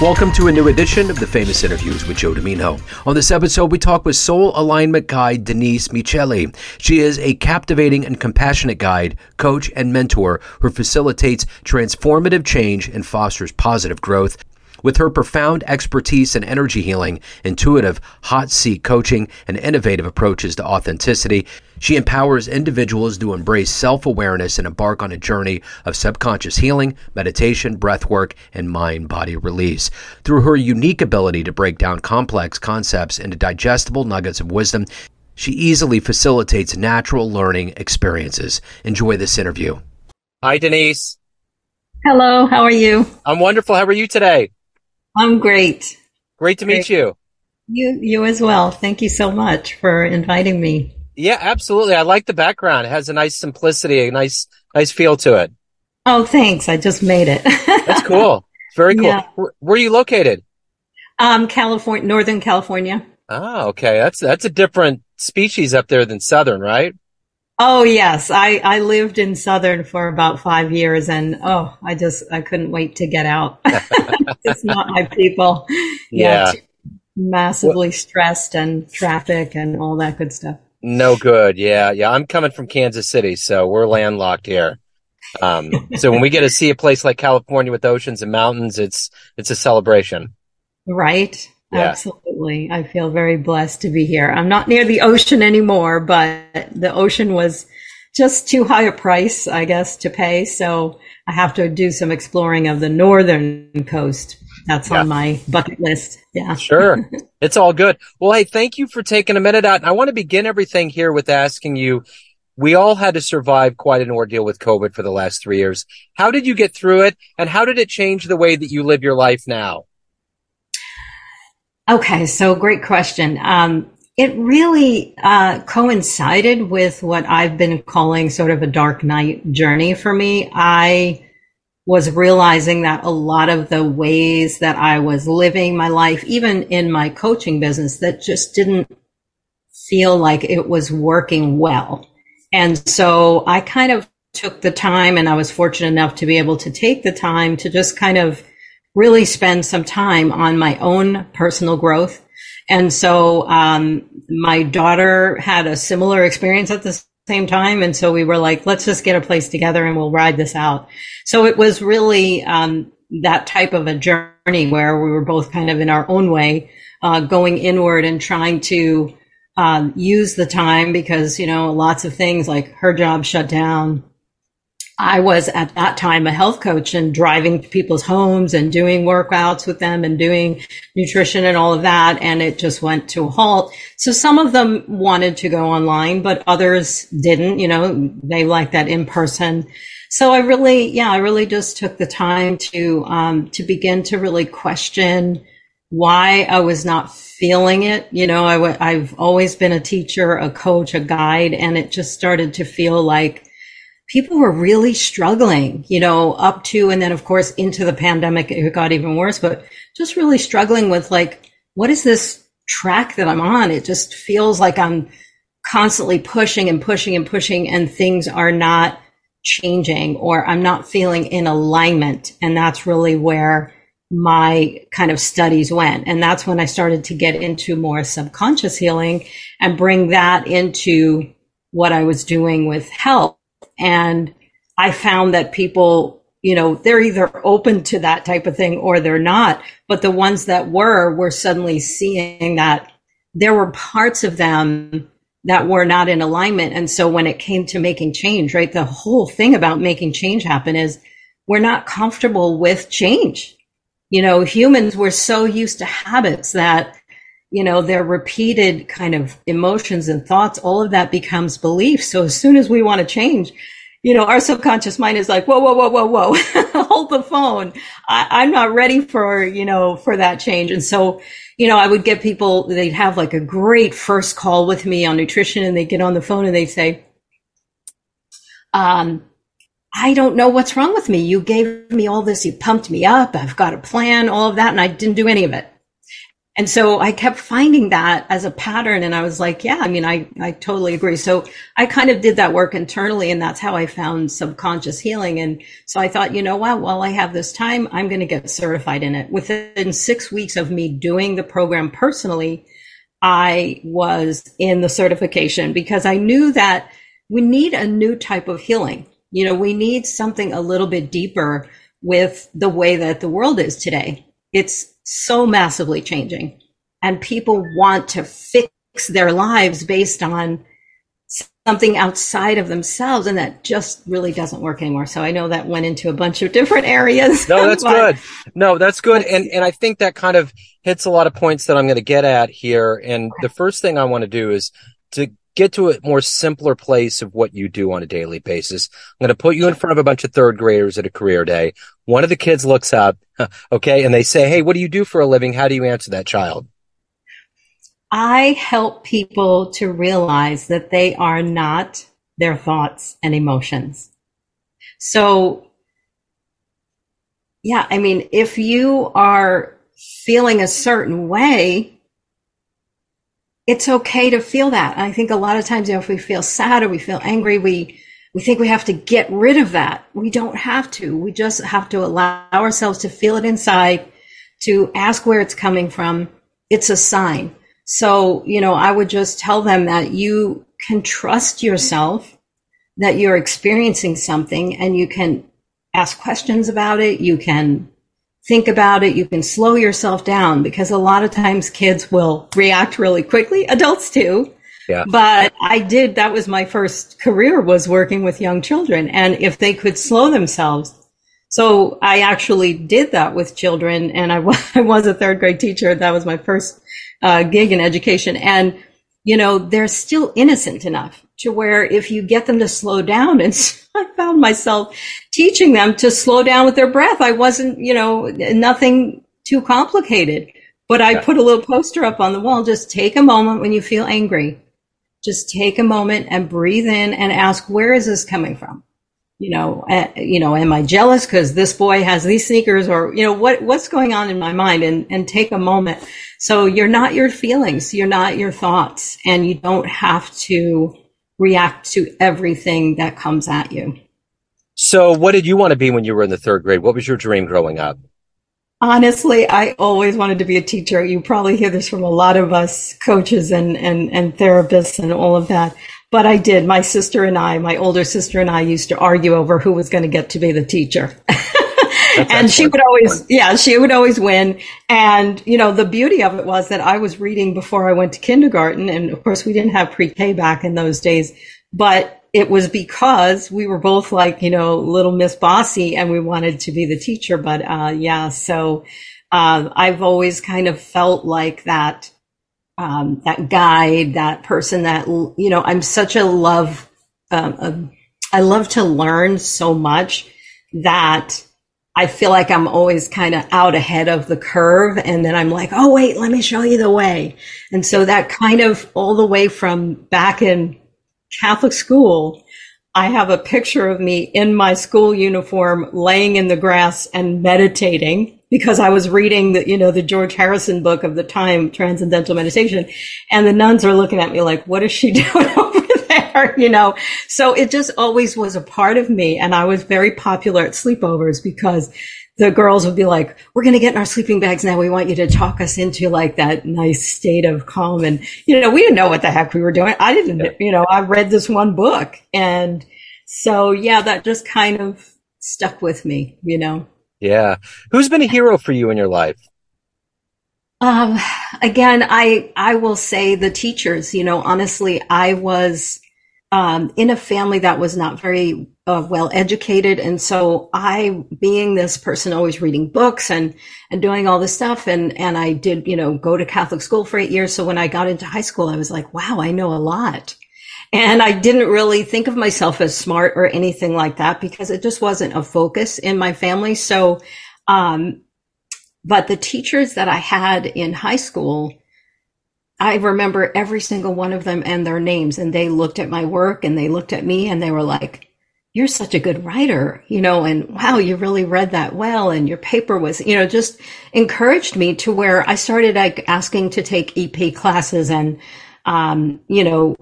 Welcome to a new edition of the Famous Interviews with Joe Dimino. On this episode, we talk with soul alignment guide Denise Miceli. She is a captivating and compassionate guide, coach, and mentor who facilitates transformative change and fosters positive growth. With her profound expertise in energy healing, intuitive hot seat coaching, and innovative approaches to authenticity, she empowers individuals to embrace self awareness and embark on a journey of subconscious healing, meditation, breath work, and mind body release. Through her unique ability to break down complex concepts into digestible nuggets of wisdom, she easily facilitates natural learning experiences. Enjoy this interview. Hi, Denise. Hello, how are you? I'm wonderful. How are you today? I'm great. Great to meet you. You you as well. Thank you so much for inviting me. Yeah, absolutely. I like the background. It has a nice simplicity, a nice nice feel to it. Oh, thanks. I just made it. That's cool. Very cool. Yeah. Where, where, are you located? Um, California, Northern California. Oh, okay. That's that's a different species up there than Southern, right? Oh yes, I I lived in Southern for about five years, and oh, I just I couldn't wait to get out. it's not my people. Yeah, yeah massively well, stressed and traffic and all that good stuff. No good. Yeah, yeah. I'm coming from Kansas City, so we're landlocked here. Um, so when we get to see a place like California with oceans and mountains, it's it's a celebration. Right. Yeah. Absolutely. I feel very blessed to be here. I'm not near the ocean anymore, but the ocean was just too high a price, I guess, to pay. So I have to do some exploring of the northern coast. That's yeah. on my bucket list. Yeah. Sure. it's all good. Well, hey, thank you for taking a minute out. I want to begin everything here with asking you, we all had to survive quite an ordeal with COVID for the last three years. How did you get through it? And how did it change the way that you live your life now? Okay, so great question. Um, it really uh, coincided with what I've been calling sort of a dark night journey for me. I was realizing that a lot of the ways that I was living my life, even in my coaching business, that just didn't feel like it was working well. And so I kind of took the time and I was fortunate enough to be able to take the time to just kind of really spend some time on my own personal growth. And so um, my daughter had a similar experience at the same time. And so we were like, let's just get a place together and we'll ride this out. So it was really um, that type of a journey where we were both kind of in our own way uh, going inward and trying to um, use the time because, you know, lots of things like her job shut down. I was at that time a health coach and driving to people's homes and doing workouts with them and doing nutrition and all of that. And it just went to a halt. So some of them wanted to go online, but others didn't, you know, they like that in person. So I really, yeah, I really just took the time to, um, to begin to really question why I was not feeling it. You know, i w- I've always been a teacher, a coach, a guide, and it just started to feel like people were really struggling, you know, up to, and then of course into the pandemic, it got even worse, but just really struggling with like, what is this track that I'm on? It just feels like I'm constantly pushing and pushing and pushing and things are not changing or I'm not feeling in alignment. And that's really where my kind of studies went. And that's when I started to get into more subconscious healing and bring that into what I was doing with health and I found that people, you know, they're either open to that type of thing or they're not. But the ones that were, were suddenly seeing that there were parts of them that were not in alignment. And so when it came to making change, right, the whole thing about making change happen is we're not comfortable with change. You know, humans were so used to habits that you know, their repeated kind of emotions and thoughts, all of that becomes belief. So as soon as we want to change, you know, our subconscious mind is like, whoa, whoa, whoa, whoa, whoa, hold the phone. I, am not ready for, you know, for that change. And so, you know, I would get people, they'd have like a great first call with me on nutrition and they get on the phone and they say, um, I don't know what's wrong with me. You gave me all this. You pumped me up. I've got a plan, all of that. And I didn't do any of it. And so I kept finding that as a pattern. And I was like, yeah, I mean, I, I totally agree. So I kind of did that work internally and that's how I found subconscious healing. And so I thought, you know what, while I have this time, I'm going to get certified in it. Within six weeks of me doing the program personally, I was in the certification because I knew that we need a new type of healing. You know, we need something a little bit deeper with the way that the world is today. It's so massively changing. And people want to fix their lives based on something outside of themselves and that just really doesn't work anymore. So i know that went into a bunch of different areas. No that's good. No that's good. and and i think that kind of hits a lot of points that i'm going to get at here. And the first thing i want to do is to get to a more simpler place of what you do on a daily basis. I'm going to put you in front of a bunch of third graders at a career day. One of the kids looks up, okay, and they say, Hey, what do you do for a living? How do you answer that child? I help people to realize that they are not their thoughts and emotions. So, yeah, I mean, if you are feeling a certain way, it's okay to feel that. I think a lot of times, you know, if we feel sad or we feel angry, we we think we have to get rid of that. We don't have to. We just have to allow ourselves to feel it inside, to ask where it's coming from. It's a sign. So, you know, I would just tell them that you can trust yourself, that you're experiencing something and you can ask questions about it. You can think about it. You can slow yourself down because a lot of times kids will react really quickly. Adults too. Yeah. But I did, that was my first career was working with young children. And if they could slow themselves. So I actually did that with children and I, I was a third grade teacher. That was my first uh, gig in education. And, you know, they're still innocent enough to where if you get them to slow down and I found myself teaching them to slow down with their breath. I wasn't, you know, nothing too complicated, but I yeah. put a little poster up on the wall. Just take a moment when you feel angry. Just take a moment and breathe in and ask, where is this coming from? You know, uh, you know, am I jealous because this boy has these sneakers or, you know, what, what's going on in my mind and, and take a moment. So you're not your feelings. You're not your thoughts and you don't have to react to everything that comes at you. So, what did you want to be when you were in the third grade? What was your dream growing up? Honestly, I always wanted to be a teacher. You probably hear this from a lot of us coaches and, and, and therapists and all of that. But I did. My sister and I, my older sister and I used to argue over who was going to get to be the teacher. and she would always, yeah, she would always win. And, you know, the beauty of it was that I was reading before I went to kindergarten. And of course, we didn't have pre K back in those days, but it was because we were both like, you know, little Miss Bossy and we wanted to be the teacher. But, uh, yeah, so, uh, I've always kind of felt like that, um, that guide, that person that, you know, I'm such a love, um, a, I love to learn so much that I feel like I'm always kind of out ahead of the curve. And then I'm like, oh, wait, let me show you the way. And so that kind of all the way from back in Catholic school, I have a picture of me in my school uniform laying in the grass and meditating because I was reading the, you know, the George Harrison book of the time, Transcendental Meditation. And the nuns are looking at me like, what is she doing over there, you know. So it just always was a part of me. And I was very popular at sleepovers because the girls would be like, we're going to get in our sleeping bags now. We want you to talk us into like that nice state of calm. And, you know, we didn't know what the heck we were doing. I didn't, you know, I read this one book. And so, yeah, that just kind of stuck with me, you know. Yeah. Who's been a hero for you in your life? Um, again, I, I will say the teachers, you know, honestly, I was, um, in a family that was not very uh, well educated. And so I, being this person always reading books and, and doing all this stuff. And, and I did, you know, go to Catholic school for eight years. So when I got into high school, I was like, wow, I know a lot. And I didn't really think of myself as smart or anything like that because it just wasn't a focus in my family. So, um, but the teachers that I had in high school, I remember every single one of them and their names. And they looked at my work and they looked at me and they were like, you're such a good writer, you know, and wow, you really read that well. And your paper was, you know, just encouraged me to where I started like asking to take AP classes and, um, you know,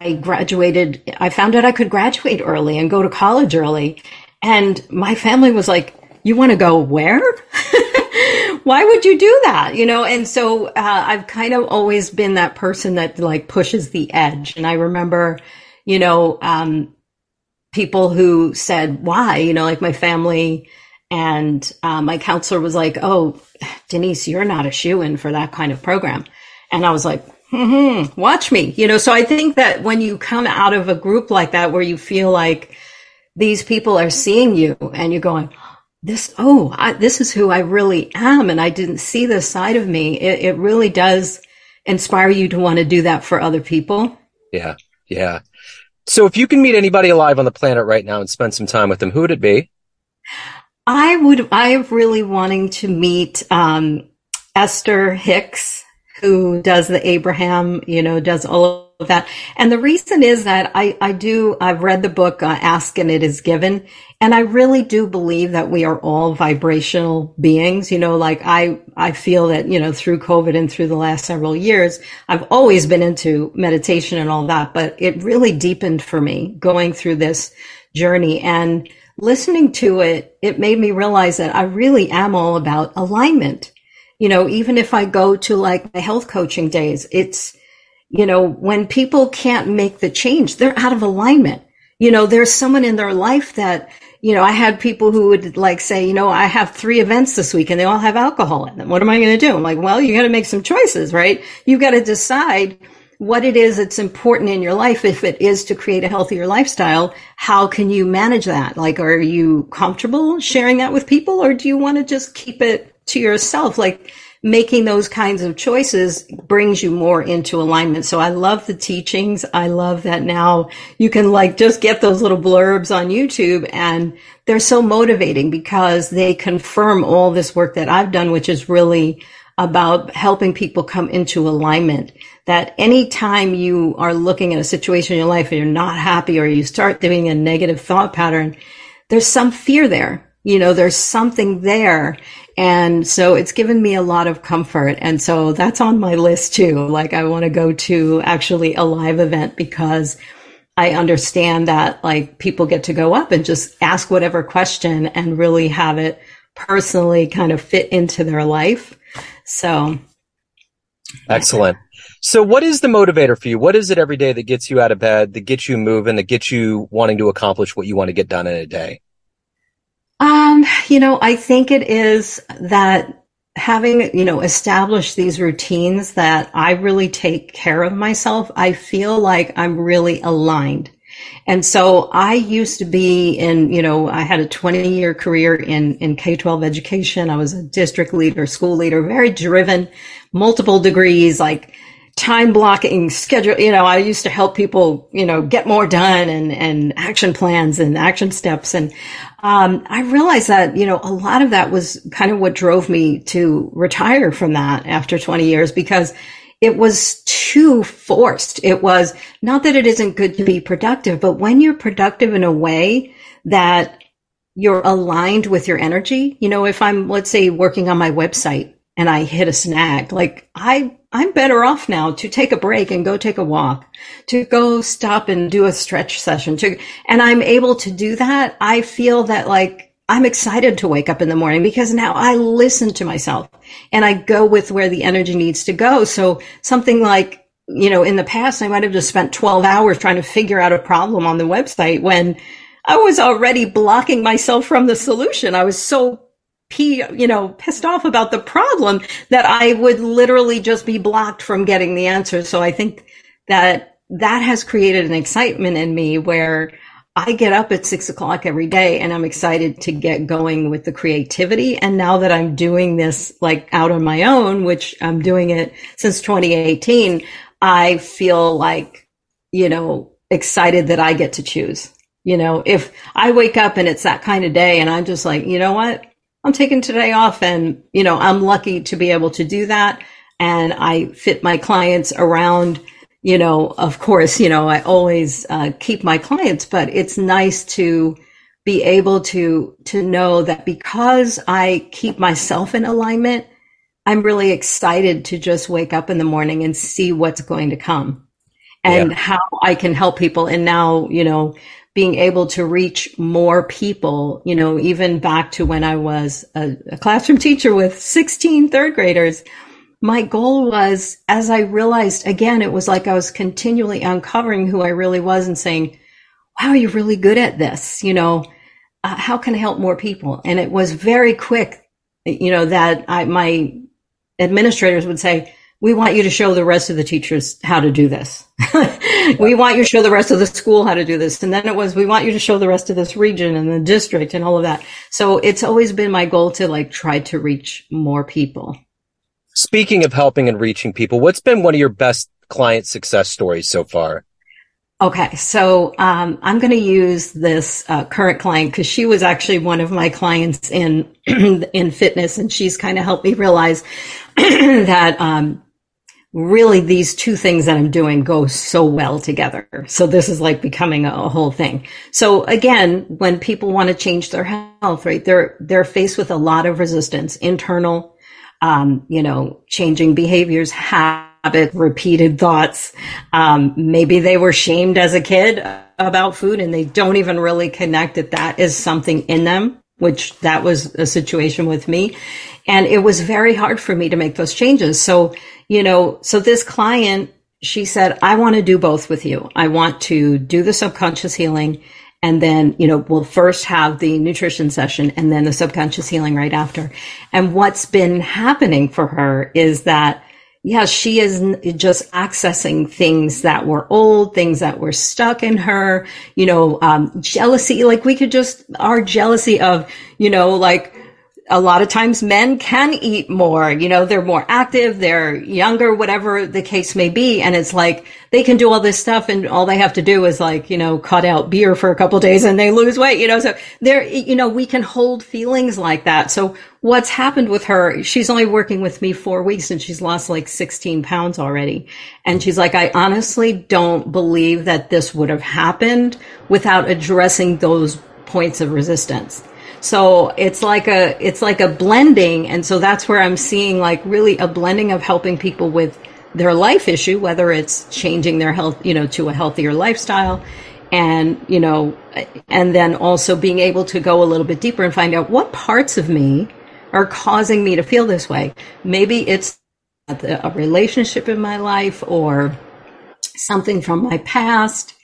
I graduated, I found out I could graduate early and go to college early. And my family was like, you want to go where? Why would you do that? You know, and so uh, I've kind of always been that person that like pushes the edge. And I remember, you know, um, people who said, why? You know, like my family and uh, my counselor was like, oh, Denise, you're not a shoe in for that kind of program. And I was like, mm-hmm, watch me, you know, so I think that when you come out of a group like that where you feel like these people are seeing you and you're going, this, oh, I, this is who I really am. And I didn't see this side of me. It, it really does inspire you to want to do that for other people. Yeah. Yeah. So if you can meet anybody alive on the planet right now and spend some time with them, who would it be? I would, I am really wanting to meet, um, Esther Hicks, who does the Abraham, you know, does all of that. And the reason is that I, I do, I've read the book, uh, Ask and It Is Given. And I really do believe that we are all vibrational beings. You know, like I, I feel that, you know, through COVID and through the last several years, I've always been into meditation and all that, but it really deepened for me going through this journey and listening to it. It made me realize that I really am all about alignment. You know, even if I go to like the health coaching days, it's, you know, when people can't make the change, they're out of alignment. You know, there's someone in their life that, you know, I had people who would like say, you know, I have three events this week and they all have alcohol in them. What am I going to do? I'm like, well, you got to make some choices, right? You got to decide what it is that's important in your life. If it is to create a healthier lifestyle, how can you manage that? Like, are you comfortable sharing that with people or do you want to just keep it to yourself? Like, making those kinds of choices brings you more into alignment. So I love the teachings. I love that now you can like just get those little blurbs on YouTube and they're so motivating because they confirm all this work that I've done, which is really about helping people come into alignment. That anytime you are looking at a situation in your life and you're not happy or you start doing a negative thought pattern, there's some fear there. You know, there's something there and so it's given me a lot of comfort. And so that's on my list too. Like I want to go to actually a live event because I understand that like people get to go up and just ask whatever question and really have it personally kind of fit into their life. So excellent. So what is the motivator for you? What is it every day that gets you out of bed, that gets you moving, that gets you wanting to accomplish what you want to get done in a day? Um, you know, I think it is that having, you know, established these routines that I really take care of myself, I feel like I'm really aligned. And so I used to be in, you know, I had a 20 year career in, in K-12 education. I was a district leader, school leader, very driven, multiple degrees, like time blocking schedule. You know, I used to help people, you know, get more done and, and action plans and action steps. And, um, I realized that, you know, a lot of that was kind of what drove me to retire from that after 20 years because it was too forced. It was not that it isn't good to be productive, but when you're productive in a way that you're aligned with your energy, you know, if I'm, let's say, working on my website and I hit a snag, like I I'm better off now to take a break and go take a walk, to go stop and do a stretch session to, and I'm able to do that. I feel that like I'm excited to wake up in the morning because now I listen to myself and I go with where the energy needs to go. So something like, you know, in the past, I might have just spent 12 hours trying to figure out a problem on the website when I was already blocking myself from the solution. I was so pee, you know, pissed off about the problem that I would literally just be blocked from getting the answer. So I think that that has created an excitement in me where I get up at six o'clock every day and I'm excited to get going with the creativity. And now that I'm doing this like out on my own, which I'm doing it since 2018, I feel like, you know, excited that I get to choose. You know, if I wake up and it's that kind of day and I'm just like, you know what? I'm taking today off and, you know, I'm lucky to be able to do that. And I fit my clients around, you know, of course, you know, I always uh, keep my clients, but it's nice to be able to to know that because I keep myself in alignment, I'm really excited to just wake up in the morning and see what's going to come and yeah. how I can help people. And now, you know, being able to reach more people, you know, even back to when I was a, a classroom teacher with 16 third graders, my goal was as I realized again, it was like I was continually uncovering who I really was and saying, wow, you're really good at this. You know, uh, how can I help more people? And it was very quick, you know, that I, my administrators would say, we want you to show the rest of the teachers how to do this. we want you to show the rest of the school how to do this. And then it was, we want you to show the rest of this region and the district and all of that. So it's always been my goal to like try to reach more people. Speaking of helping and reaching people, what's been one of your best client success stories so far? Okay, so um, I'm going to use this uh, current client because she was actually one of my clients in in fitness, and she's kind of helped me realize that um, really these two things that I'm doing go so well together. So this is like becoming a, whole thing. So again, when people want to change their health, right, they're they're faced with a lot of resistance, internal, um, you know, changing behaviors, habit, repeated thoughts. Um, maybe they were shamed as a kid about food and they don't even really connect that that is something in them, which that was a situation with me. And it was very hard for me to make those changes. So, you know, so this client, she said, I want to do both with you. I want to do the subconscious healing and then you know we'll first have the nutrition session and then the subconscious healing right after and what's been happening for her is that yeah she is just accessing things that were old things that were stuck in her you know um, jealousy like we could just our jealousy of you know like a lot of times men can eat more, you know, they're more active, they're younger, whatever the case may be. And it's like they can do all this stuff and all they have to do is like, you know, cut out beer for a couple days and they lose weight, you know, so there, you know, we can hold feelings like that. So what's happened with her, she's only working with me four weeks and she's lost like 16 pounds already. And she's like, I honestly don't believe that this would have happened without addressing those points of resistance. So it's like a it's like a blending, and so that's where I'm seeing like really a blending of helping people with their life issue, whether it's changing their health, you know, to a healthier lifestyle, and you know, and then also being able to go a little bit deeper and find out what parts of me are causing me to feel this way. Maybe it's a relationship in my life or something from my past.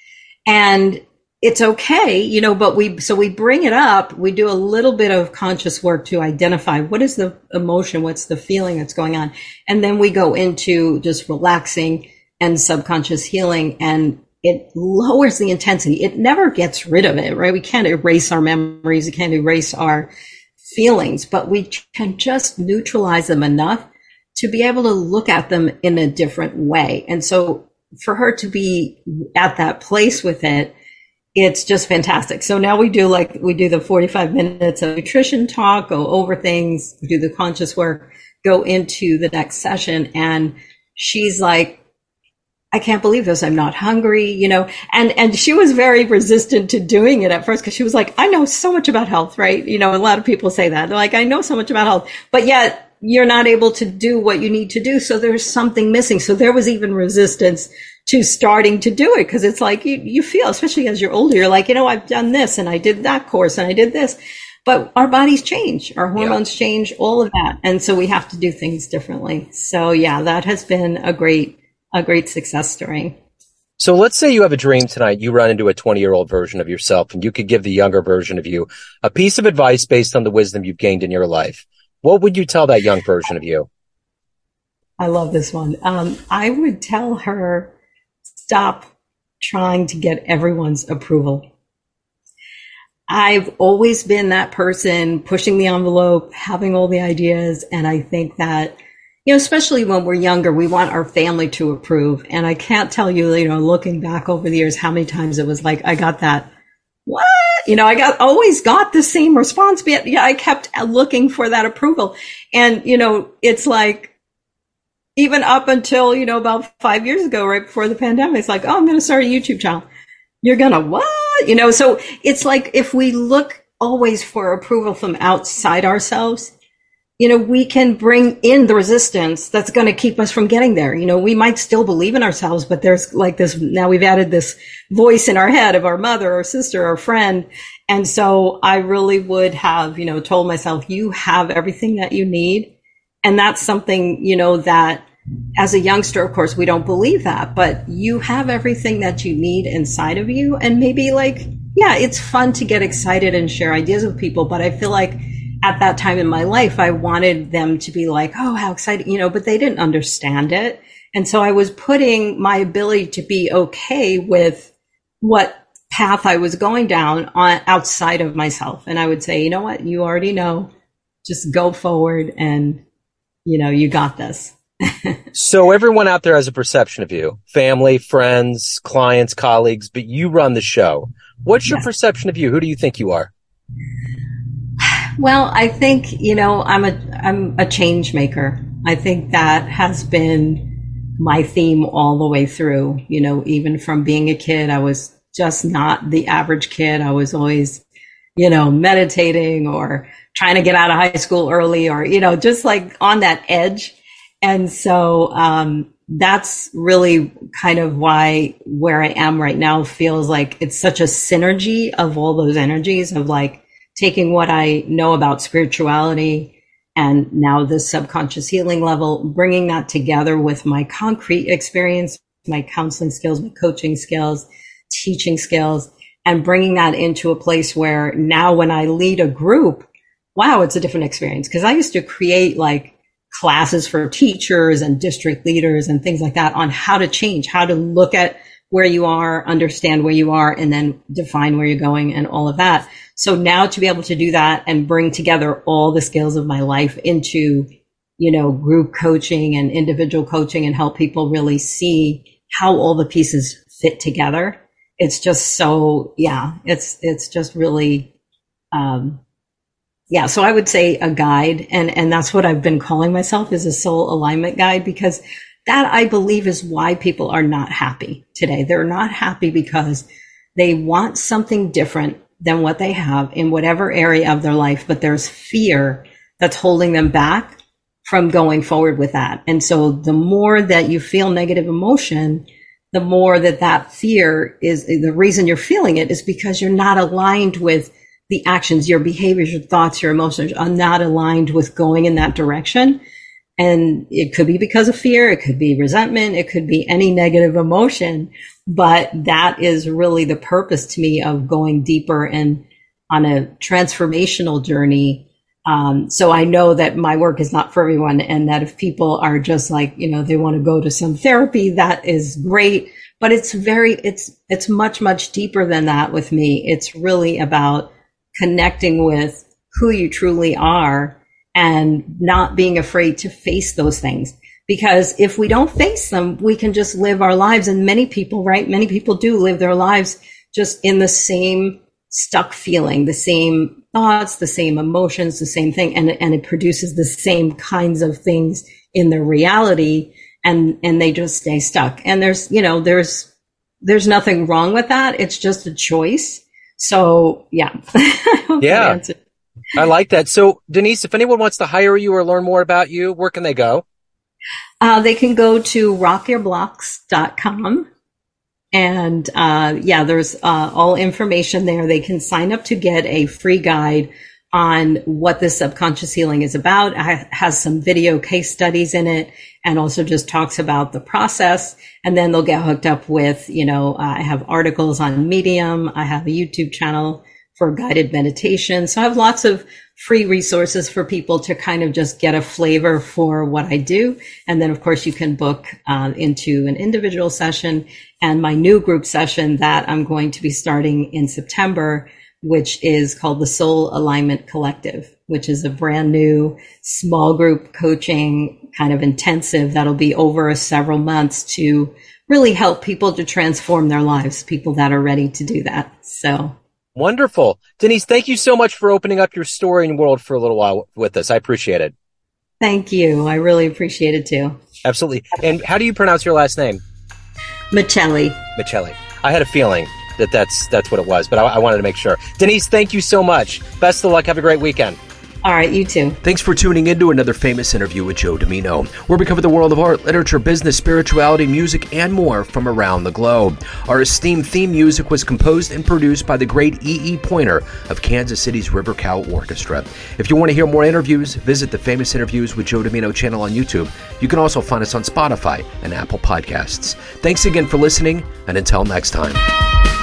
And it's okay, you know, but we, so we bring it up. We do a little bit of conscious work to identify what is the emotion, what's the feeling that's going on. And then we go into just relaxing and subconscious healing and it lowers the intensity. It never gets rid of it, right? We can't erase our memories. We can't erase our feelings, but we can just neutralize them enough to be able to look at them in a different way. And so for her to be at that place with it, it's just fantastic. So now we do like, we do the 45 minutes of nutrition talk, go over things, do the conscious work, go into the next session. And she's like, I can't believe this. I'm not hungry, you know, and, and she was very resistant to doing it at first because she was like, I know so much about health, right? You know, a lot of people say that. They're like, I know so much about health, but yet you're not able to do what you need to do. So there's something missing. So there was even resistance to starting to do it because it's like you, you feel, especially as you're older, you're like, you know, I've done this and I did that course and I did this. But our bodies change, our hormones yeah. change, all of that. And so we have to do things differently. So yeah, that has been a great, a great success story. So let's say you have a dream tonight. You run into a 20 year old version of yourself and you could give the younger version of you a piece of advice based on the wisdom you've gained in your life. What would you tell that young version of you? I love this one. Um, I would tell her stop trying to get everyone's approval. I've always been that person pushing the envelope, having all the ideas. And I think that, you know, especially when we're younger, we want our family to approve. And I can't tell you, you know, looking back over the years, how many times it was like, I got that. What? You know, I got always got the same response, but yeah, I kept looking for that approval. And, you know, it's like, even up until, you know, about five years ago, right before the pandemic, it's like, oh, I'm going to start a YouTube channel. You're going to what? You know, so it's like if we look always for approval from outside ourselves, you know, we can bring in the resistance that's going to keep us from getting there. You know, we might still believe in ourselves, but there's like this, now we've added this voice in our head of our mother or sister or friend. And so I really would have, you know, told myself, you have everything that you need. And that's something, you know, that as a youngster, of course, we don't believe that, but you have everything that you need inside of you. And maybe like, yeah, it's fun to get excited and share ideas with people, but I feel like at that time in my life, I wanted them to be like, oh, how exciting, you know, but they didn't understand it. And so I was putting my ability to be okay with what path I was going down on outside of myself. And I would say, you know what? You already know. Just go forward and, you know, you got this. So everyone out there has a perception of you, family, friends, clients, colleagues, but you run the show. What's your perception of you? Who do you think you are? Well, I think, you know, I'm a I'm a change maker. I think that has been my theme all the way through, you know, even from being a kid, I was just not the average kid. I was always, you know, meditating or trying to get out of high school early or, you know, just like on that edge. And so, um, that's really kind of why where I am right now feels like it's such a synergy of all those energies of like taking what I know about spirituality and now the subconscious healing level, bringing that together with my concrete experience, my counseling skills, my coaching skills, teaching skills, and bringing that into a place where now when I lead a group, wow, it's a different experience. Cause I used to create like classes for teachers and district leaders and things like that on how to change, how to look at where you are, understand where you are, and then define where you're going and all of that. So now to be able to do that and bring together all the skills of my life into, you know, group coaching and individual coaching and help people really see how all the pieces fit together. It's just so, yeah, it's, it's just really, um, yeah. So I would say a guide and, and that's what I've been calling myself is a soul alignment guide because that I believe is why people are not happy today. They're not happy because they want something different than what they have in whatever area of their life, but there's fear that's holding them back from going forward with that. And so the more that you feel negative emotion, the more that that fear is the reason you're feeling it is because you're not aligned with the actions, your behaviors, your thoughts, your emotions are not aligned with going in that direction. And it could be because of fear. It could be resentment. It could be any negative emotion. But that is really the purpose to me of going deeper and on a transformational journey. Um, so I know that my work is not for everyone and that if people are just like, you know, they want to go to some therapy, that is great. But it's very, it's, it's much, much deeper than that with me. It's really about connecting with who you truly are and not being afraid to face those things. Because if we don't face them, we can just live our lives. And many people, right? Many people do live their lives just in the same stuck feeling, the same thoughts, the same emotions, the same thing. And, and it produces the same kinds of things in their reality. And, and they just stay stuck. And there's, you know, there's, there's nothing wrong with that. It's just a choice. So yeah. yeah. I like that. So, Denise, if anyone wants to hire you or learn more about you, where can they go? Uh, they can go to rockyourblocks.com. And uh, yeah, there's uh, all information there. They can sign up to get a free guide on what the subconscious healing is about. It has some video case studies in it and also just talks about the process. And then they'll get hooked up with, you know, I have articles on Medium. I have a YouTube channel for guided meditation. So I have lots of free resources for people to kind of just get a flavor for what I do. And then, of course, you can book uh, into an individual session and my new group session that I'm going to be starting in September, which is called the Soul Alignment Collective, which is a brand new small group coaching kind of intensive that'll be over several months to really help people to transform their lives, people that are ready to do that. So Wonderful. Denise, thank you so much for opening up your story and world for a little while with us. I appreciate it. Thank you. I really appreciate it too. Absolutely. And how do you pronounce your last name? Miceli. Miceli. I had a feeling that that's that's what it was, but I, I wanted to make sure. Denise, thank you so much. Best of luck. Have a great weekend. All right, you too. Thanks for tuning in to another famous interview with Joe Dimino, where we cover the world of art, literature, business, spirituality, music, and more from around the globe. Our esteemed theme music was composed and produced by the great E. E. Pointer of Kansas City's River Cow Orchestra. If you want to hear more interviews, visit the Famous Interviews with Joe Dimino channel on YouTube. You can also find us on Spotify and Apple Podcasts. Thanks again for listening, and until next time.